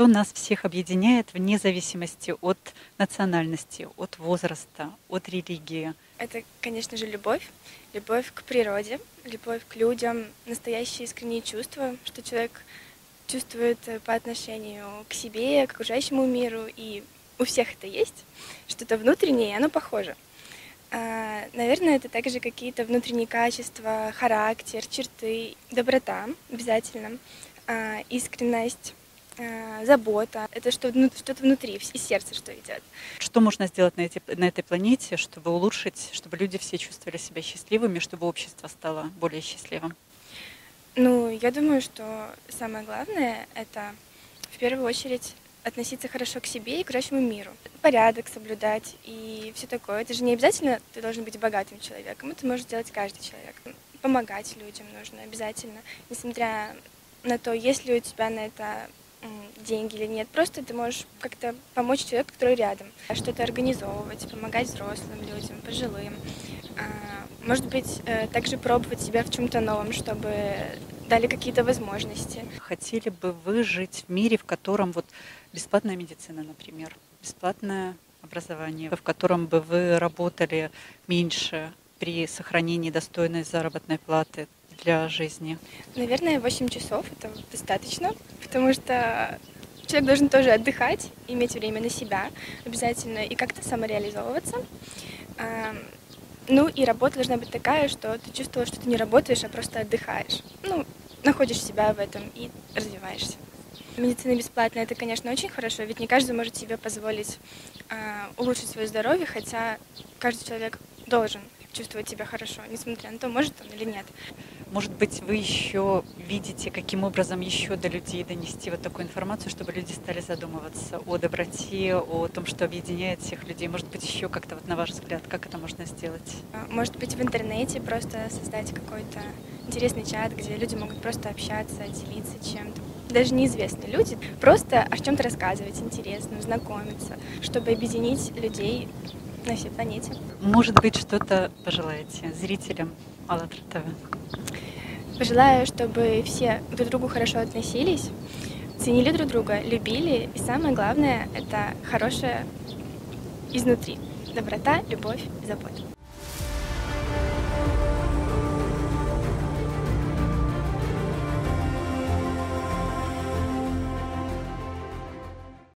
Что нас всех объединяет вне зависимости от национальности, от возраста, от религии? Это, конечно же, любовь. Любовь к природе, любовь к людям, настоящие искренние чувства, что человек чувствует по отношению к себе, к окружающему миру, и у всех это есть, что-то внутреннее, и оно похоже. А, наверное, это также какие-то внутренние качества, характер, черты, доброта обязательно, а, искренность, а, забота. Это что-то внутри, из сердца, что идет. Что можно сделать на, эти, на этой планете, чтобы улучшить, чтобы люди все чувствовали себя счастливыми, чтобы общество стало более счастливым? Ну, я думаю, что самое главное — это в первую очередь относиться хорошо к себе и к окружающему миру. Порядок соблюдать и все такое. Это же не обязательно ты должен быть богатым человеком. Это может сделать каждый человек. Помогать людям нужно обязательно, несмотря на то, есть ли у тебя на это деньги или нет. Просто ты можешь как-то помочь человеку, который рядом. Что-то организовывать, помогать взрослым людям, пожилым. А, может быть, э, также пробовать себя в чем-то новом, чтобы дали какие-то возможности. Хотели бы вы жить в мире, в котором вот бесплатная медицина, например, бесплатное образование, в котором бы вы работали меньше при сохранении достойной заработной платы для жизни? Наверное, 8 часов это достаточно, потому что человек должен тоже отдыхать, иметь время на себя обязательно и как-то самореализовываться. Ну и работа должна быть такая, что ты чувствовала, что ты не работаешь, а просто отдыхаешь. Ну, находишь себя в этом и развиваешься. Медицина бесплатная, это, конечно, очень хорошо, ведь не каждый может себе позволить э, улучшить свое здоровье, хотя каждый человек должен чувствовать себя хорошо, несмотря на то, может он или нет. Может быть, вы еще видите, каким образом еще до людей донести вот такую информацию, чтобы люди стали задумываться о доброте, о том, что объединяет всех людей. Может быть, еще как-то, вот на ваш взгляд, как это можно сделать? А, может быть, в интернете просто создать какой-то интересный чат, где люди могут просто общаться, делиться чем-то. Даже неизвестные люди, просто о чем-то рассказывать интересно, знакомиться, чтобы объединить людей на всей планете. Может быть, что-то пожелаете зрителям АЛЛАТРА ТВ? Пожелаю, чтобы все друг к другу хорошо относились, ценили друг друга, любили. И самое главное — это хорошее изнутри. Доброта, любовь и забота.